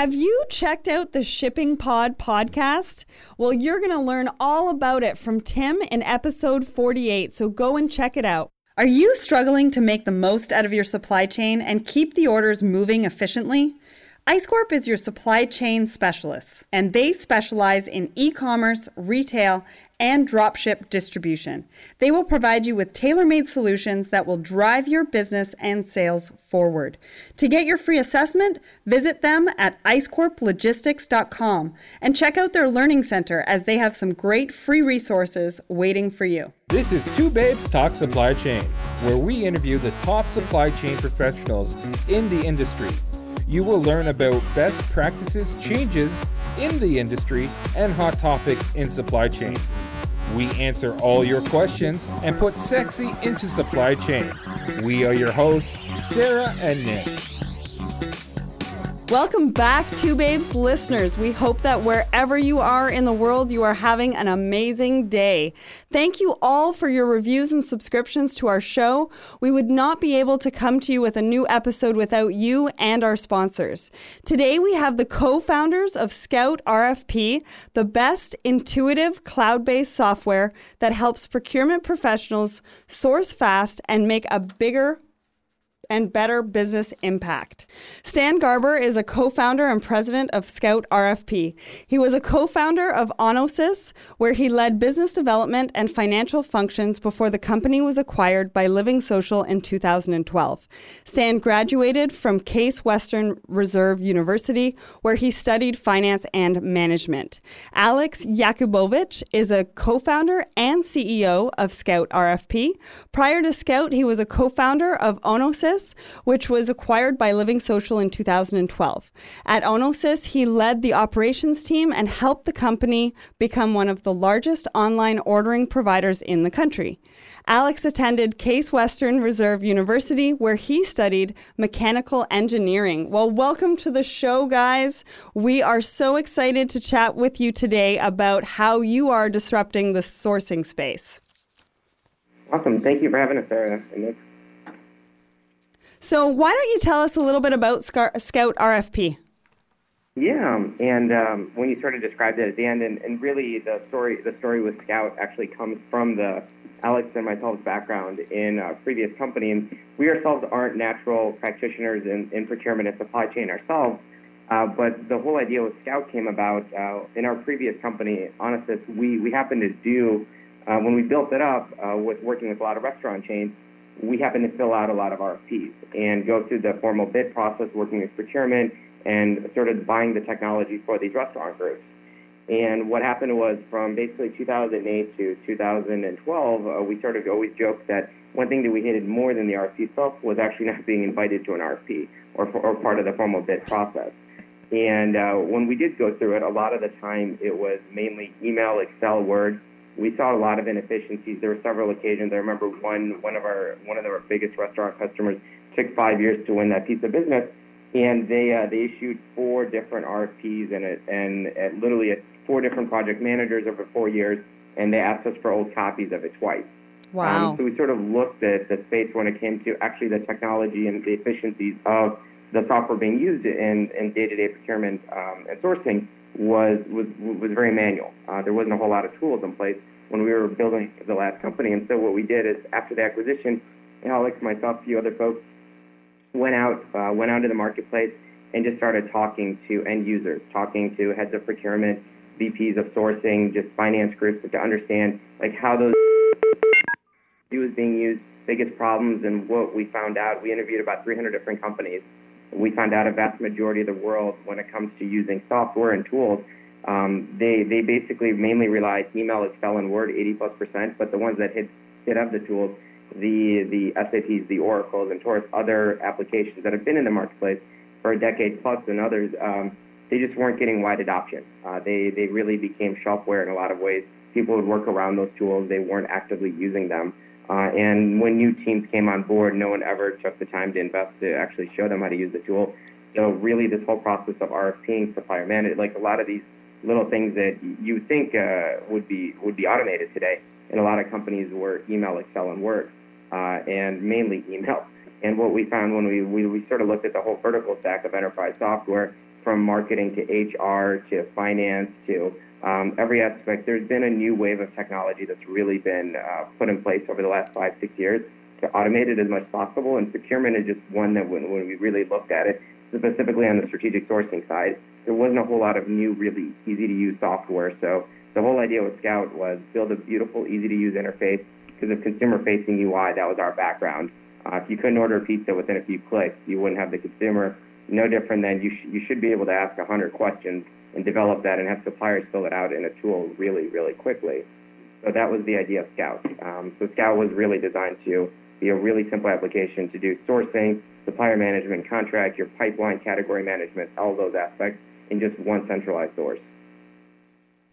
Have you checked out the Shipping Pod podcast? Well, you're going to learn all about it from Tim in episode 48, so go and check it out. Are you struggling to make the most out of your supply chain and keep the orders moving efficiently? IceCorp is your supply chain specialist, and they specialize in e commerce, retail, and dropship distribution. They will provide you with tailor made solutions that will drive your business and sales forward. To get your free assessment, visit them at icecorplogistics.com and check out their learning center as they have some great free resources waiting for you. This is Two Babes Talk Supply Chain, where we interview the top supply chain professionals in the industry you will learn about best practices, changes in the industry, and hot topics in supply chain. We answer all your questions and put sexy into supply chain. We are your hosts, Sarah and Nick. Welcome back, Two Babes listeners. We hope that wherever you are in the world, you are having an amazing day. Thank you all for your reviews and subscriptions to our show. We would not be able to come to you with a new episode without you and our sponsors. Today, we have the co founders of Scout RFP, the best intuitive cloud based software that helps procurement professionals source fast and make a bigger and better business impact. Stan Garber is a co founder and president of Scout RFP. He was a co founder of Onosys, where he led business development and financial functions before the company was acquired by Living Social in 2012. Stan graduated from Case Western Reserve University, where he studied finance and management. Alex Yakubovich is a co founder and CEO of Scout RFP. Prior to Scout, he was a co founder of Onosys which was acquired by Living Social in 2012. At Onosys, he led the operations team and helped the company become one of the largest online ordering providers in the country. Alex attended Case Western Reserve University, where he studied mechanical engineering. Well, welcome to the show, guys. We are so excited to chat with you today about how you are disrupting the sourcing space. Awesome. Thank you for having us, Sarah. So, why don't you tell us a little bit about Scout RFP? Yeah, and um, when you sort of described it at the end, and, and, really the story the story with Scout actually comes from the Alex and myself's background in a previous company, and we ourselves aren't natural practitioners in, in procurement and supply chain ourselves. Uh, but the whole idea with Scout came about uh, in our previous company, Onosys. We we happened to do uh, when we built it up uh, with working with a lot of restaurant chains we happen to fill out a lot of RFPs and go through the formal bid process, working with procurement and sort of buying the technology for these restaurant groups. And what happened was from basically 2008 to 2012, uh, we sort of always joked that one thing that we hated more than the RFP itself was actually not being invited to an RFP or, or part of the formal bid process. And uh, when we did go through it, a lot of the time it was mainly email, Excel, Word, we saw a lot of inefficiencies. There were several occasions. I remember one one of our one of our biggest restaurant customers took five years to win that piece of business, and they uh, they issued four different RFPs and it and at literally at four different project managers over four years, and they asked us for old copies of it twice. Wow. Um, so we sort of looked at the space when it came to actually the technology and the efficiencies of the software being used in, in day-to-day procurement um, and sourcing was was was very manual. Uh, there wasn't a whole lot of tools in place when we were building the last company. And so what we did is after the acquisition, Alex, myself, a few other folks went out uh, went out to the marketplace and just started talking to end users, talking to heads of procurement, VPs of sourcing, just finance groups to understand like how those was being used, biggest problems, and what we found out. We interviewed about 300 different companies we found out a vast majority of the world, when it comes to using software and tools, um, they they basically mainly rely email, Excel, and Word, 80 plus percent. But the ones that hit hit up the tools, the the SAPs, the Oracles, Emptoris, other applications that have been in the marketplace for a decade plus, and others, um, they just weren't getting wide adoption. Uh, they they really became shelfware in a lot of ways. People would work around those tools. They weren't actively using them. Uh, and when new teams came on board, no one ever took the time to invest to actually show them how to use the tool. So really, this whole process of RFPing, supplier management, like a lot of these little things that you think uh, would be would be automated today, in a lot of companies were email, Excel, and Word, uh, and mainly email. And what we found when we, we, we sort of looked at the whole vertical stack of enterprise software, from marketing to HR to finance to um, every aspect. There's been a new wave of technology that's really been uh, put in place over the last five, six years to automate it as much as possible. And procurement is just one that when, when we really looked at it, specifically on the strategic sourcing side, there wasn't a whole lot of new, really easy to use software. So the whole idea with Scout was build a beautiful, easy to use interface because of consumer facing UI, that was our background. Uh, if you couldn't order a pizza within a few clicks, you wouldn't have the consumer. No different than you, sh- you should be able to ask 100 questions and develop that and have suppliers fill it out in a tool really, really quickly. So that was the idea of Scout. Um, so Scout was really designed to be a really simple application to do sourcing, supplier management, contract, your pipeline, category management, all those aspects in just one centralized source.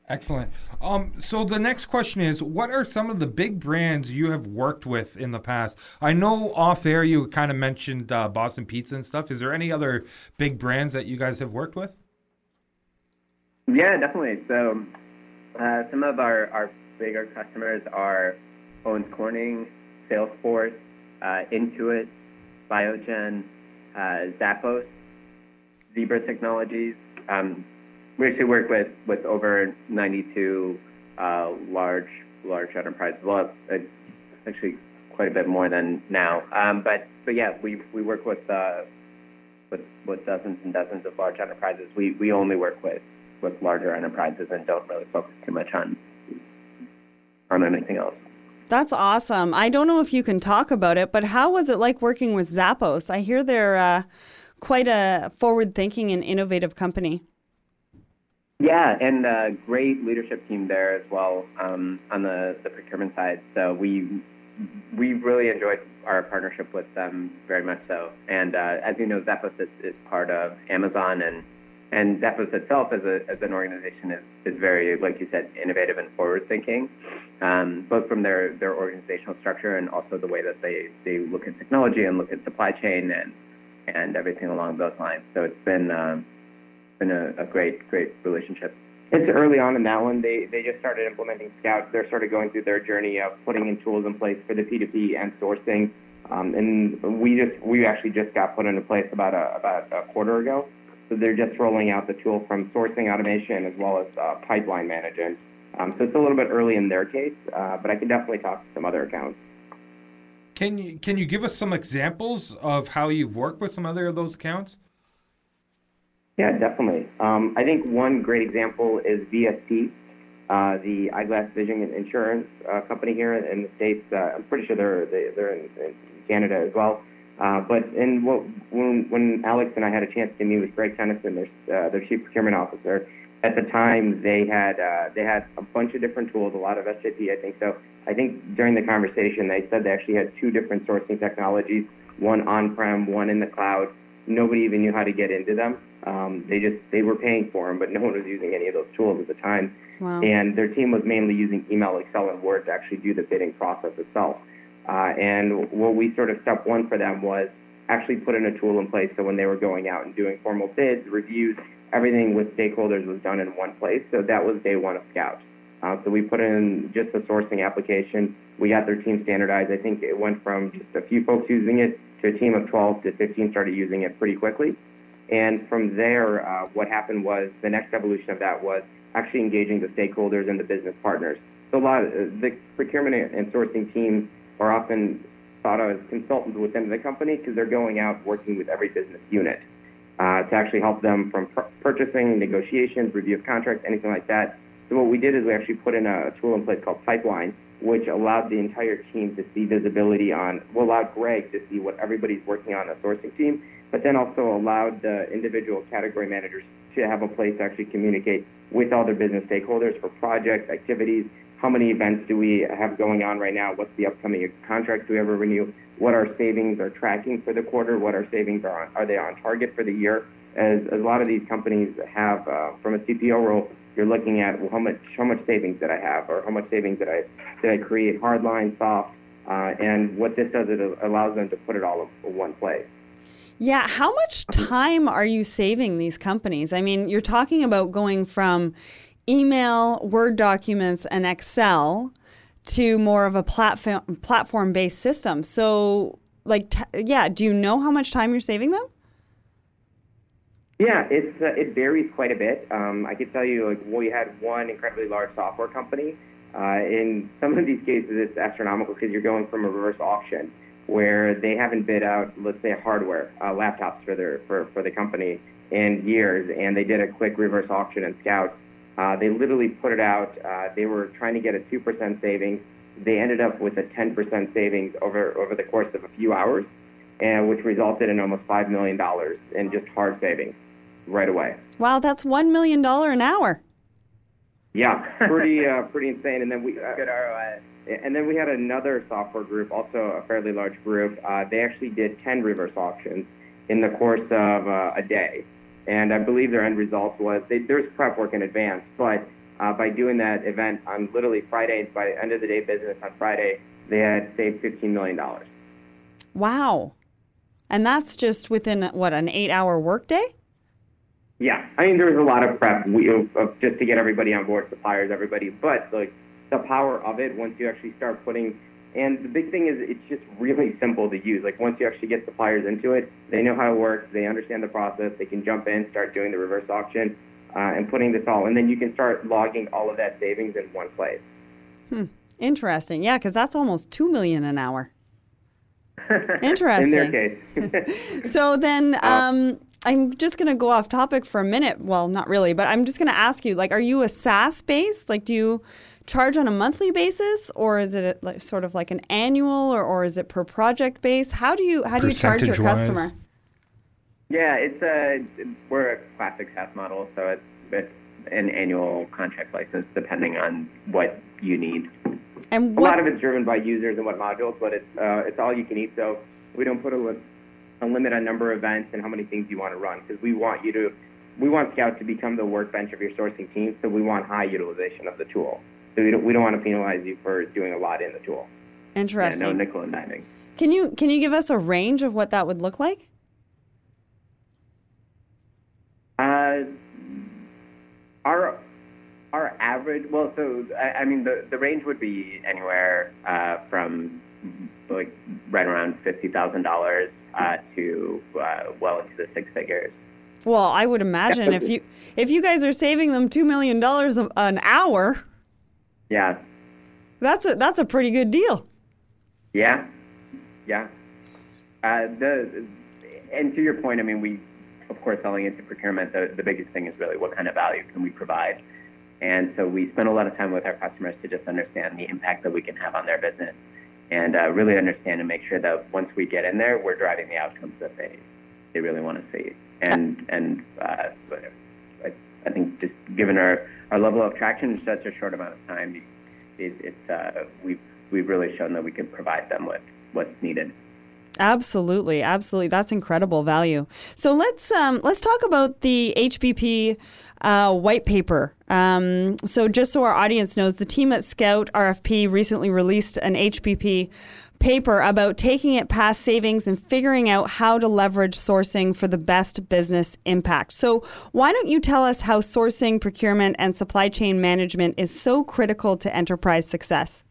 Excellent. Um, so the next question is, what are some of the big brands you have worked with in the past? I know off air you kind of mentioned uh, Boston Pizza and stuff. Is there any other big brands that you guys have worked with? Yeah, definitely. So uh, some of our, our bigger customers are Owens Corning, Salesforce, uh, Intuit, Biogen, uh, Zappos, Zebra Technologies. Um, we actually work with, with over 92 uh, large large enterprises. Well, uh, actually quite a bit more than now. Um, but but yeah, we we work with uh, with with dozens and dozens of large enterprises. We we only work with with larger enterprises and don't really focus too much on on anything else. That's awesome. I don't know if you can talk about it, but how was it like working with Zappos? I hear they're uh, quite a forward-thinking and innovative company. Yeah, and a great leadership team there as well um, on the, the procurement side. So we we really enjoyed our partnership with them very much so. And uh, as you know, Zappos is, is part of Amazon and and Zappos itself as, a, as an organization is, is very, like you said, innovative and forward thinking, um, both from their, their organizational structure and also the way that they, they look at technology and look at supply chain and, and everything along those lines. So it's been, uh, been a, a great, great relationship. It's early on in that one. They they just started implementing Scout. They're sort of going through their journey of putting in tools in place for the P2P and sourcing. Um, and we just we actually just got put into place about a about a quarter ago. So they're just rolling out the tool from sourcing automation as well as uh, pipeline management. Um, so it's a little bit early in their case, uh, but I can definitely talk to some other accounts. Can you can you give us some examples of how you've worked with some other of those accounts? Yeah, definitely. Um, I think one great example is VSP, uh, the eyeglass vision insurance uh, company here in the states. Uh, I'm pretty sure they're they, are they are in, in Canada as well. Uh, but in what, when, when Alex and I had a chance to meet with Greg Tennyson, their, uh, their chief procurement officer, at the time they had uh, they had a bunch of different tools, a lot of SAP, I think. So I think during the conversation they said they actually had two different sourcing technologies, one on-prem, one in the cloud. Nobody even knew how to get into them. Um, they just they were paying for them, but no one was using any of those tools at the time. Wow. And their team was mainly using email, Excel, and Word to actually do the bidding process itself. Uh, and what we sort of step one for them was actually putting a tool in place so when they were going out and doing formal bids, reviews, everything with stakeholders was done in one place. So that was day one of Scout. Uh, so we put in just a sourcing application. We got their team standardized. I think it went from just a few folks using it to a team of 12 to 15 started using it pretty quickly. And from there, uh, what happened was the next evolution of that was actually engaging the stakeholders and the business partners. So a lot of the procurement and sourcing teams are often thought of as consultants within the company because they're going out working with every business unit uh, to actually help them from pr- purchasing, negotiations, review of contracts, anything like that. So what we did is we actually put in a tool in place called Pipeline, which allowed the entire team to see visibility on, well, allowed Greg to see what everybody's working on the sourcing team, but then also allowed the individual category managers to have a place to actually communicate with all their business stakeholders for projects, activities, how many events do we have going on right now? What's the upcoming contracts do we ever renew? What our savings are tracking for the quarter? What our savings are on? Are they on target for the year? As, as a lot of these companies have, uh, from a CPO role, you're looking at well, how much how much savings did I have, or how much savings did I did I create, hardline, soft, uh, and what this does it allows them to put it all in one place. Yeah, how much time are you saving these companies? I mean, you're talking about going from email, Word documents, and Excel to more of a platform platform based system. So, like, t- yeah, do you know how much time you're saving them? Yeah, it's uh, it varies quite a bit. Um, I can tell you, like we had one incredibly large software company. Uh, in some of these cases, it's astronomical because you're going from a reverse auction where they haven't bid out, let's say, hardware uh, laptops for their for, for the company in years, and they did a quick reverse auction and Scout. Uh, they literally put it out. Uh, they were trying to get a two percent savings. They ended up with a ten percent savings over over the course of a few hours, and which resulted in almost five million dollars in just hard savings right away. Wow, that's one million dollar an hour. Yeah, pretty uh, pretty insane. And then we uh, good ROI. And then we had another software group, also a fairly large group. Uh, they actually did 10 reverse auctions in the course of uh, a day. And I believe their end result was they, there's prep work in advance, but uh, by doing that event on literally Friday, by the end of the day business on Friday, they had saved $15 million. Wow. And that's just within, what, an eight hour workday? Yeah, I mean, there was a lot of prep we, of, of just to get everybody on board, suppliers, everybody. But like the power of it, once you actually start putting, and the big thing is it's just really simple to use. Like once you actually get suppliers into it, they know how it works, they understand the process, they can jump in, start doing the reverse auction, uh, and putting this all, and then you can start logging all of that savings in one place. Hmm. Interesting. Yeah, because that's almost two million an hour. Interesting. in their case. so then, um, I'm just going to go off topic for a minute. Well, not really, but I'm just going to ask you like, are you a SaaS based? Like, do you charge on a monthly basis or is it like, sort of like an annual or, or is it per project base? How do you, how do you charge your customer? Yeah, it's a, we're a classic SaaS model. So it's, it's an annual contract license depending on what you need. And what, a lot of it's driven by users and what modules, but it's, uh, it's all you can eat. So we don't put a a limit on number of events and how many things you want to run because we want you to we want Scout to become the workbench of your sourcing team, so we want high utilization of the tool. So we don't, we don't want to penalize you for doing a lot in the tool. Interesting. Yeah, no nickel and diming. Can you can you give us a range of what that would look like? Uh, our our average, well, so I, I mean the the range would be anywhere uh, from like right around fifty thousand dollars uh, to uh, well into the six figures. Well, I would imagine if you if you guys are saving them two million dollars an hour. Yeah. That's a that's a pretty good deal. Yeah, yeah. Uh, the and to your point, I mean, we of course selling into procurement. The the biggest thing is really what kind of value can we provide, and so we spend a lot of time with our customers to just understand the impact that we can have on their business and uh, really understand and make sure that once we get in there, we're driving the outcomes that they they really want to see. And and uh, I, I think just given our, our level of traction in such a short amount of time, it, it's uh, we've we've really shown that we can provide them with what's needed. Absolutely, absolutely. That's incredible value. So let's um, let's talk about the HBR uh, white paper. Um, so just so our audience knows, the team at Scout RFP recently released an HBR paper about taking it past savings and figuring out how to leverage sourcing for the best business impact. So, why don't you tell us how sourcing, procurement, and supply chain management is so critical to enterprise success?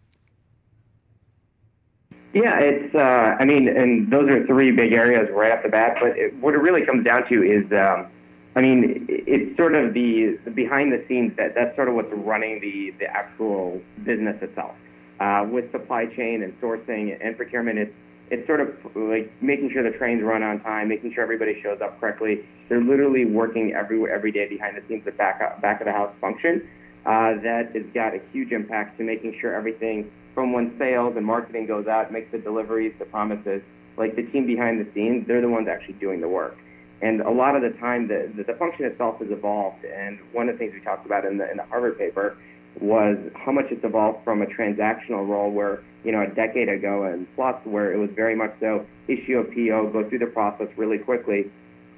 Yeah, it's. Uh, I mean, and those are three big areas right off the bat. But it, what it really comes down to is, um, I mean, it's sort of the, the behind the scenes that that's sort of what's running the the actual business itself. Uh, with supply chain and sourcing and procurement, it's it's sort of like making sure the trains run on time, making sure everybody shows up correctly. They're literally working every every day behind the scenes, the back back of the house function. Uh, that has got a huge impact to making sure everything from when sales and marketing goes out, makes the deliveries, the promises, like the team behind the scenes, they're the ones actually doing the work. And a lot of the time, the, the, the function itself has evolved. And one of the things we talked about in the, in the Harvard paper was how much it's evolved from a transactional role where, you know, a decade ago and plus where it was very much so issue a PO, go through the process really quickly,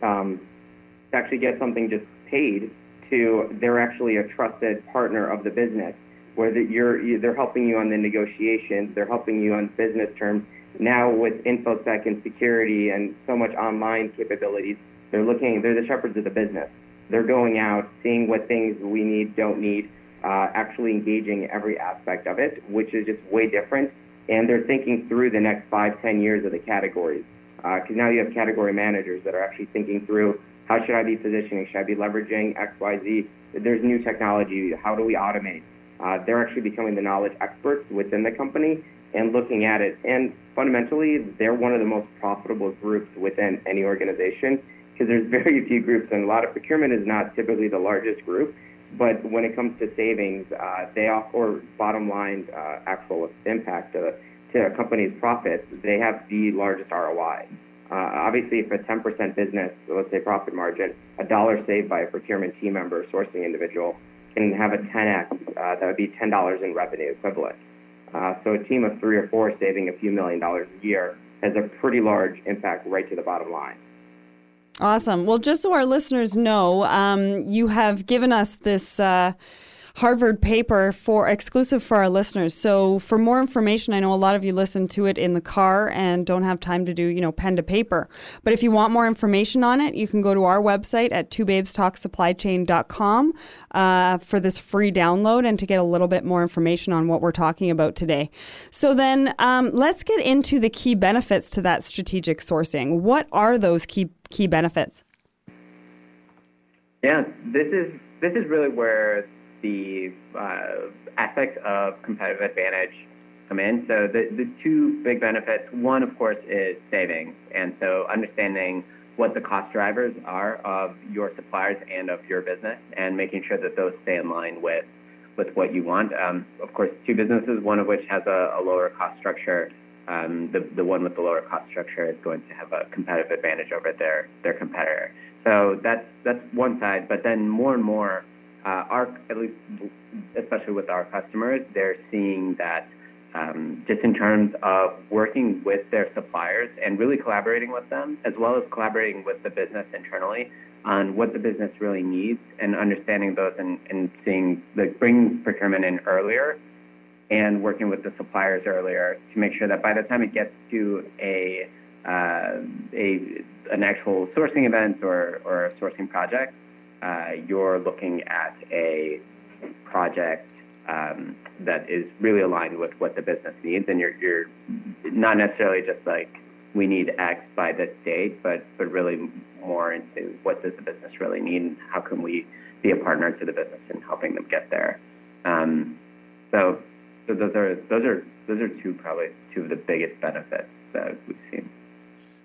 um, to actually get something just paid to they're actually a trusted partner of the business where the, you're, they're helping you on the negotiations, they're helping you on business terms. Now with infosec and security and so much online capabilities, they're looking, they're the shepherds of the business. They're going out, seeing what things we need, don't need, uh, actually engaging every aspect of it, which is just way different. And they're thinking through the next five, ten years of the categories. Because uh, now you have category managers that are actually thinking through How should I be positioning? Should I be leveraging X, Y, Z? There's new technology. How do we automate? Uh, they're actually becoming the knowledge experts within the company and looking at it. And fundamentally, they're one of the most profitable groups within any organization because there's very few groups, and a lot of procurement is not typically the largest group. But when it comes to savings, uh, they offer bottom line uh, actual impact to, to a company's profits. They have the largest ROI. Uh, obviously, if a 10% business, let's say profit margin, a dollar saved by a procurement team member, sourcing individual, can have a 10x. Uh, that would be $10 in revenue equivalent. Uh, so a team of three or four saving a few million dollars a year has a pretty large impact right to the bottom line. Awesome. Well, just so our listeners know, um, you have given us this. Uh, Harvard paper for exclusive for our listeners. So for more information, I know a lot of you listen to it in the car and don't have time to do, you know, pen to paper. But if you want more information on it, you can go to our website at twobabestalksupplychain.com uh, for this free download and to get a little bit more information on what we're talking about today. So then um, let's get into the key benefits to that strategic sourcing. What are those key key benefits? Yeah, this is this is really where the uh, aspects of competitive advantage come in. So the, the two big benefits, one, of course, is savings. And so understanding what the cost drivers are of your suppliers and of your business and making sure that those stay in line with, with what you want. Um, of course, two businesses, one of which has a, a lower cost structure. Um, the, the one with the lower cost structure is going to have a competitive advantage over their, their competitor. So that's, that's one side. But then more and more, uh, our at least especially with our customers, they're seeing that um, just in terms of working with their suppliers and really collaborating with them, as well as collaborating with the business internally on what the business really needs and understanding those and, and seeing like bringing procurement in earlier and working with the suppliers earlier to make sure that by the time it gets to a uh, a an actual sourcing event or, or a sourcing project, uh, you're looking at a project um, that is really aligned with what the business needs, and you're, you're not necessarily just like we need X by this date, but but really more into what does the business really need, and how can we be a partner to the business in helping them get there. Um, so, so those are those are those are two probably two of the biggest benefits that we've seen.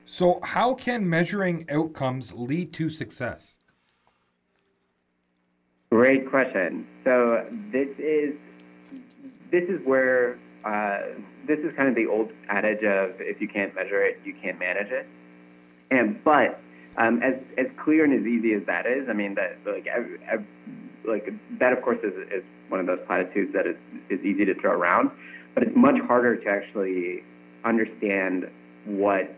So, how can measuring outcomes lead to success? Great question. So this is this is where uh, this is kind of the old adage of if you can't measure it, you can't manage it. And but um, as as clear and as easy as that is, I mean that like I, I, like that of course is, is one of those platitudes that is is easy to throw around, but it's much harder to actually understand what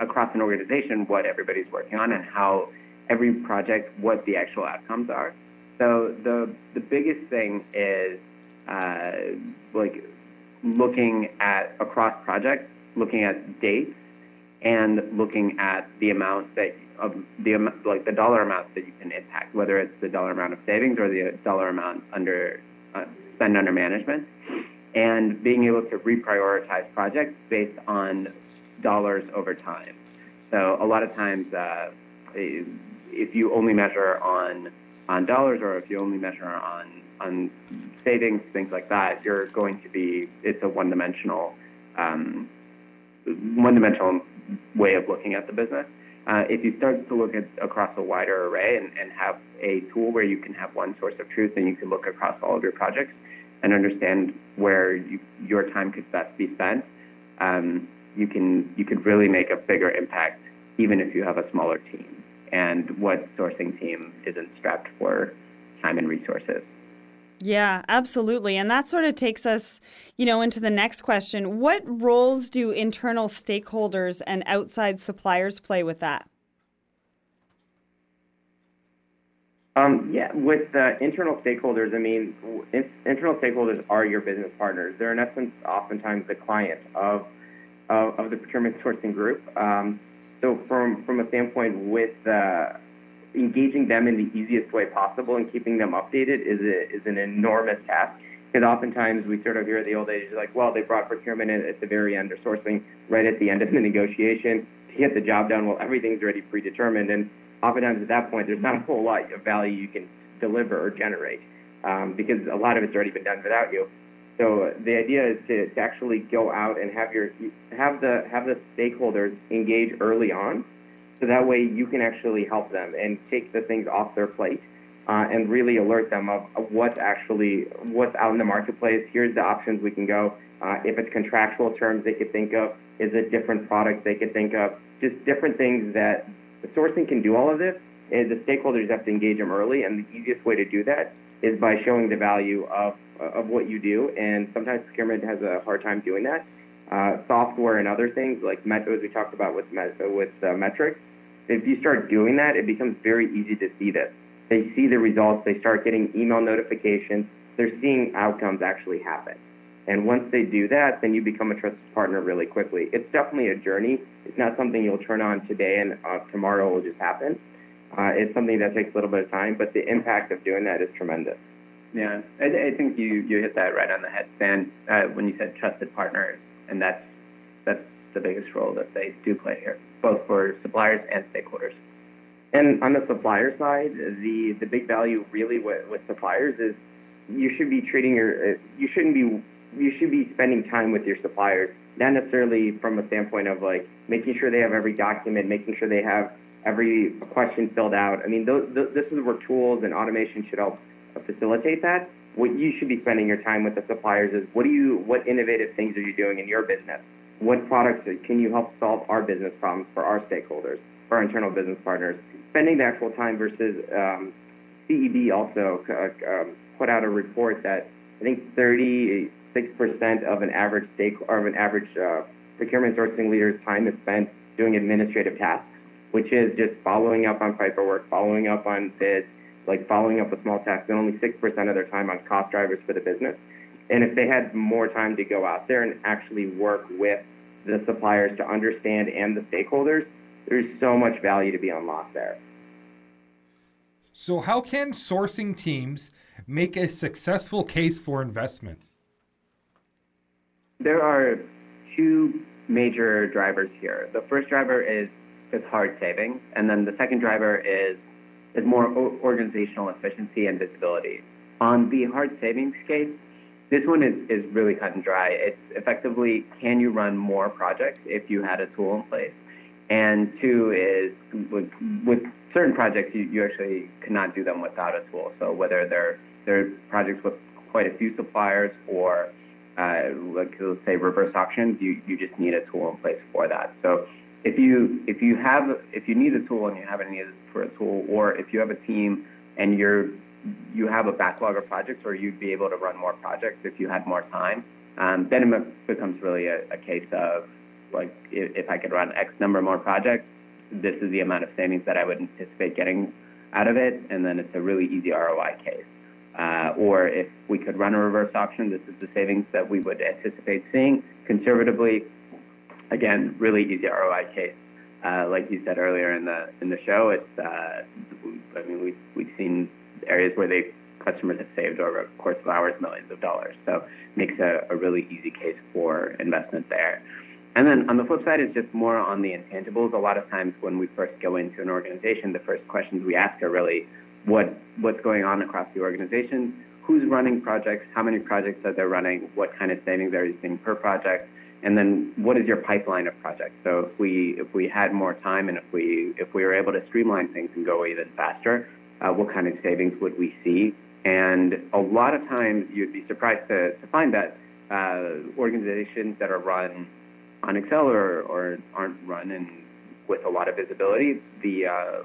across an organization what everybody's working on and how every project what the actual outcomes are. So the the biggest thing is uh, like looking at across projects, looking at dates, and looking at the amount that of the like the dollar amount that you can impact, whether it's the dollar amount of savings or the dollar amount under uh, spend under management, and being able to reprioritize projects based on dollars over time. So a lot of times, uh, if you only measure on on dollars or if you only measure on on savings, things like that, you're going to be it's a one-dimensional um, one-dimensional way of looking at the business. Uh, if you start to look at across a wider array and, and have a tool where you can have one source of truth and you can look across all of your projects and understand where you, your time could best be spent, um, you can you could really make a bigger impact even if you have a smaller team and what sourcing team isn't strapped for time and resources. Yeah, absolutely. And that sort of takes us, you know, into the next question. What roles do internal stakeholders and outside suppliers play with that? Um, yeah, with uh, internal stakeholders, I mean, in, internal stakeholders are your business partners. They're in essence oftentimes the client of of, of the procurement sourcing group. Um, so from from a standpoint with uh, engaging them in the easiest way possible and keeping them updated is a, is an enormous task. Because oftentimes we sort of hear the old age like, well, they brought procurement in at the very end or sourcing right at the end of the negotiation to get the job done. Well, everything's already predetermined, and oftentimes at that point, there's not a whole lot of value you can deliver or generate um, because a lot of it's already been done without you. So the idea is to, to actually go out and have your have the have the stakeholders engage early on, so that way you can actually help them and take the things off their plate uh, and really alert them of, of, what's actually what's out in the marketplace. Here's the options we can go. Uh, if it's contractual terms, they could think of. Is it different products they could think of? Just different things that the sourcing can do all of this. The stakeholders have to engage them early, and the easiest way to do that is by showing the value of of what you do. And sometimes procurement has a hard time doing that. Uh, software and other things like met- as we talked about with met- with uh, metrics. If you start doing that, it becomes very easy to see this they see the results, they start getting email notifications, they're seeing outcomes actually happen. And once they do that, then you become a trusted partner really quickly. It's definitely a journey. It's not something you'll turn on today and uh, tomorrow will just happen. Uh, it's something that takes a little bit of time, but the impact of doing that is tremendous. Yeah, I, I think you, you hit that right on the head, Stan, uh, when you said trusted partners, and that's that's the biggest role that they do play here, both for suppliers and stakeholders. And on the supplier side, the the big value really with, with suppliers is you should be treating your uh, you shouldn't be you should be spending time with your suppliers, not necessarily from a standpoint of like making sure they have every document, making sure they have every question filled out. I mean, this is where tools and automation should help facilitate that. What you should be spending your time with the suppliers is what do you what innovative things are you doing in your business? What products can you help solve our business problems for our stakeholders, for our internal business partners? spending the actual time versus um, CEB also uh, um, put out a report that I think 36% of an average stake of an average uh, procurement sourcing leader's time is spent doing administrative tasks, which is just following up on paperwork, following up on bids, like following up with small tasks, and only 6% of their time on cost drivers for the business. And if they had more time to go out there and actually work with the suppliers to understand and the stakeholders, there's so much value to be unlocked there. So, how can sourcing teams make a successful case for investments? There are two major drivers here. The first driver is is hard savings, and then the second driver is is more organizational efficiency and visibility. On the hard savings case, this one is, is really cut and dry. It's effectively can you run more projects if you had a tool in place? And two is with, with certain projects, you, you actually cannot do them without a tool. So whether they're, they're projects with quite a few suppliers or uh, like let's say reverse auctions, you, you just need a tool in place for that. So if you if you have if you need a tool and you haven't needed for a tool, or if you have a team and you're you have a backlog of projects, or you'd be able to run more projects if you had more time, um, then it becomes really a, a case of like if, if I could run X number more projects, this is the amount of savings that I would anticipate getting out of it, and then it's a really easy ROI case. Uh, or if we could run a reverse auction, this is the savings that we would anticipate seeing. Conservatively, again, really easy ROI case. Uh, like you said earlier in the in the show, it's uh, I mean we've we've seen areas where they customers have saved over a course of hours millions of dollars. So makes a, a really easy case for investment there. And then on the flip side, it's just more on the intangibles. A lot of times when we first go into an organization, the first questions we ask are really what what's going on across the organization, who's running projects, how many projects are they running, what kind of savings are you seeing per project, and then what is your pipeline of projects. So if we if we had more time and if we if we were able to streamline things and go even faster, uh, what kind of savings would we see? And a lot of times you'd be surprised to, to find that uh, organizations that are run on Excel or, or aren't run and with a lot of visibility, the uh,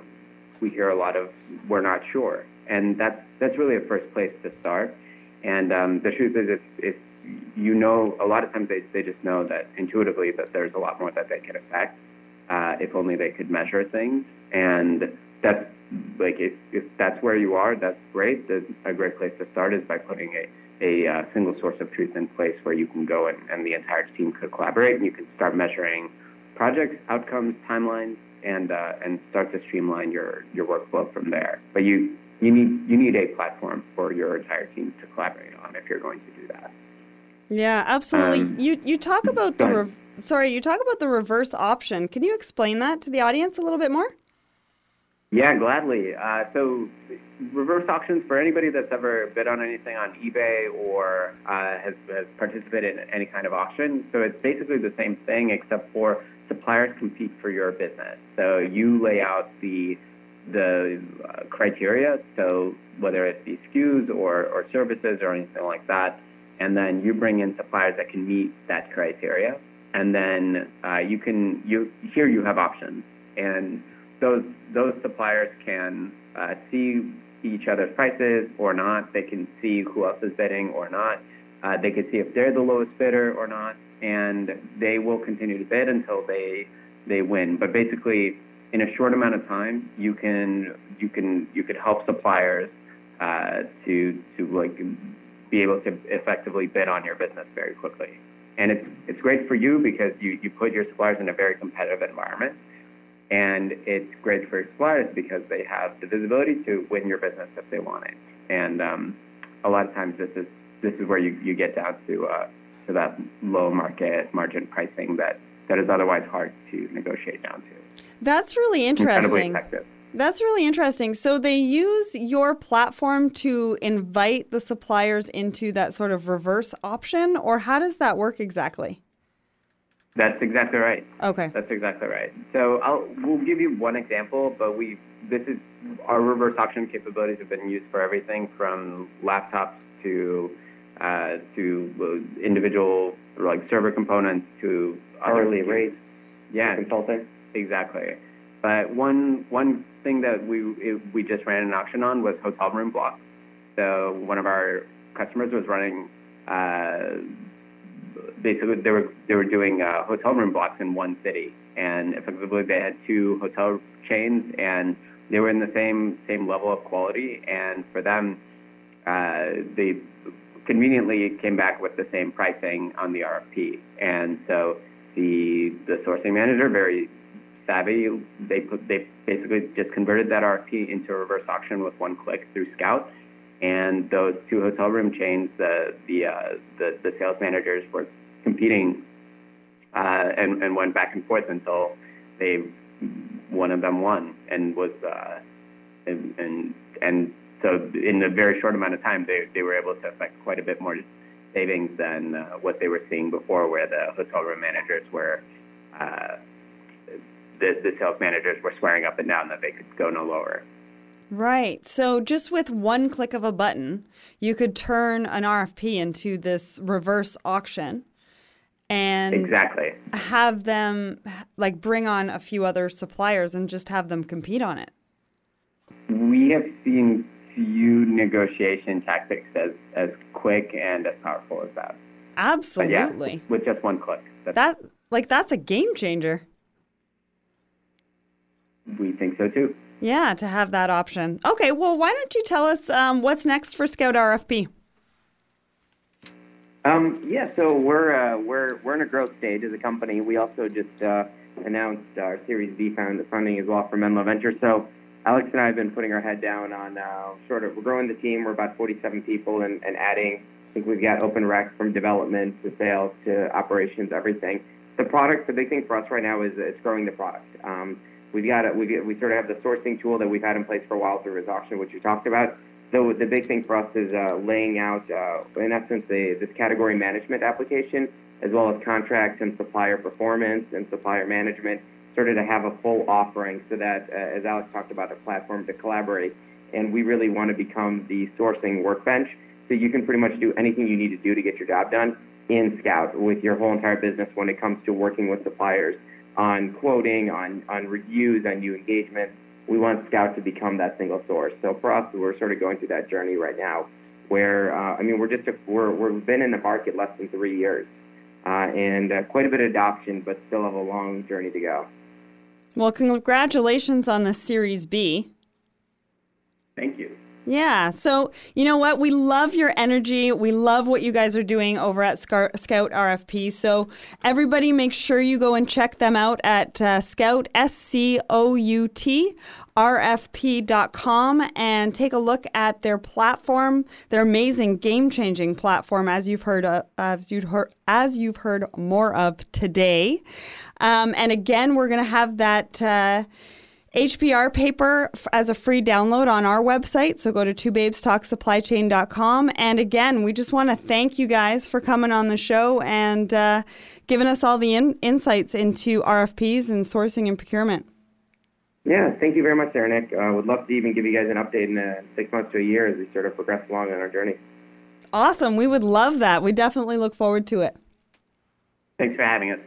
we hear a lot of we're not sure, and that's that's really a first place to start. And um, the truth is, it's, if you know, a lot of times they, they just know that intuitively that there's a lot more that they could affect uh, if only they could measure things. And that's like if, if that's where you are, that's great. The, a great place to start is by putting a a uh, single source of truth in place where you can go and, and the entire team could collaborate and you can start measuring projects, outcomes, timelines, and uh, and start to streamline your your workflow from there. But you you need you need a platform for your entire team to collaborate on if you're going to do that. Yeah, absolutely. Um, you you talk about the re- sorry, you talk about the reverse auction. Can you explain that to the audience a little bit more? Yeah, gladly. Uh, so, reverse auctions for anybody that's ever bid on anything on eBay or uh, has, has participated in any kind of auction. So, it's basically the same thing except for suppliers compete for your business. So, you lay out the the uh, criteria. So, whether it be SKUs or, or services or anything like that, and then you bring in suppliers that can meet that criteria, and then uh, you can you here you have options and those those suppliers can uh, see each other's prices or not. They can see who else is bidding or not. Uh, they can see if they're the lowest bidder or not, and they will continue to bid until they they win. But basically, in a short amount of time, you can you can you could help suppliers uh, to to like be able to effectively bid on your business very quickly. And it's it's great for you because you you put your suppliers in a very competitive environment and it's great for suppliers because they have the visibility to win your business if they want it. And um, a lot of times this is this is where you, you get down to uh, to that low market margin pricing that, that is otherwise hard to negotiate down to. That's really interesting. That's really interesting. So they use your platform to invite the suppliers into that sort of reverse auction, or how does that work exactly? That's exactly right. Okay. That's exactly right. So I'll we'll give you one example, but we this is our reverse auction capabilities have been used for everything from laptops to uh, to individual like server components to hourly rates. Yeah, consulting. Exactly. But one one thing that we we just ran an auction on was hotel room blocks. So one of our customers was running. Uh, basically they were they were doing uh, hotel room blocks in one city, and effectively they had two hotel chains, and they were in the same same level of quality, and for them, uh, they conveniently came back with the same pricing on the RFP, and so the the sourcing manager very savvy. They put they basically just converted that RFP into a reverse auction with one click through Scout, and those two hotel room chains, the the uh, the, the sales managers were competing uh, and, and went back and forth until they one of them won and was uh, and, and and so in a very short amount of time they, they were able to affect quite a bit more savings than uh, what they were seeing before where the hotel room managers were uh, the, the sales managers were swearing up and down that they could go no lower. Right. So just with one click of a button, you could turn an RFP into this reverse auction and exactly have them like bring on a few other suppliers and just have them compete on it. We have seen few negotiation tactics as as quick and as powerful as that. Absolutely. Yeah, with just one click. That's, that like that's a game changer. We think so too. Yeah, to have that option. Okay, well, why don't you tell us um, what's next for Scout RFP? Um, yeah, so we're uh, we're we're in a growth stage as a company. We also just uh, announced our Series B funding as well from Menlo Venture. So Alex and I have been putting our head down on uh, sort of we're growing the team. We're about 47 people and, and adding. I think we've got open rec from development to sales to operations, everything. The product, the big thing for us right now is it's growing the product. Um, we've got a, we we sort of have the sourcing tool that we've had in place for a while through his auction, which you talked about. So the big thing for us is uh, laying out, uh, in essence, a, this category management application, as well as contracts and supplier performance and supplier management, sort of to have a full offering so that, uh, as Alex talked about, a platform to collaborate. And we really want to become the sourcing workbench. So you can pretty much do anything you need to do to get your job done in Scout with your whole entire business when it comes to working with suppliers on quoting, on, on reviews, on new engagements we want Scout to become that single source. So for us, we're sort of going through that journey right now, where uh, I mean, we're just a, we're we've been in the market less than three years, uh, and uh, quite a bit of adoption, but still have a long journey to go. Well, congratulations on the Series B. Thank you. Yeah. So, you know what? We love your energy. We love what you guys are doing over at Scout RFP. So, everybody make sure you go and check them out at uh, Scout, S C O U T, rfp.com and take a look at their platform, their amazing game-changing platform as you've heard uh, as you've heard as you've heard more of today. Um, and again, we're going to have that uh, HBR paper as a free download on our website. So go to twobabestalksupplychain.com. And again, we just want to thank you guys for coming on the show and uh, giving us all the in- insights into RFPs and sourcing and procurement. Yeah, thank you very much, there, Nick. Uh, would love to even give you guys an update in uh, six months to a year as we sort of progress along on our journey. Awesome. We would love that. We definitely look forward to it. Thanks for having us.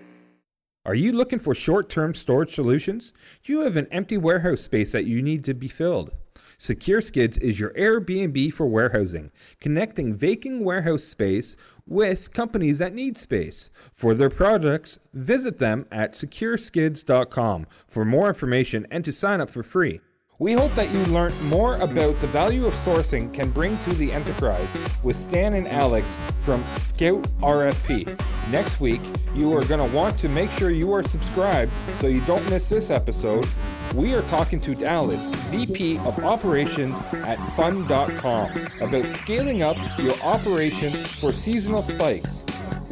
Are you looking for short term storage solutions? Do you have an empty warehouse space that you need to be filled? Secure Skids is your Airbnb for warehousing, connecting vacant warehouse space with companies that need space. For their products, visit them at secureskids.com for more information and to sign up for free. We hope that you learned more about the value of sourcing can bring to the enterprise with Stan and Alex from Scout RFP. Next week, you are going to want to make sure you are subscribed so you don't miss this episode. We are talking to Dallas, VP of Operations at Fun.com, about scaling up your operations for seasonal spikes.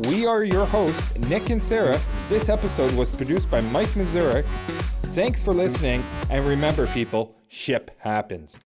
We are your hosts, Nick and Sarah. This episode was produced by Mike Mazurek. Thanks for listening, and remember, people, ship happens.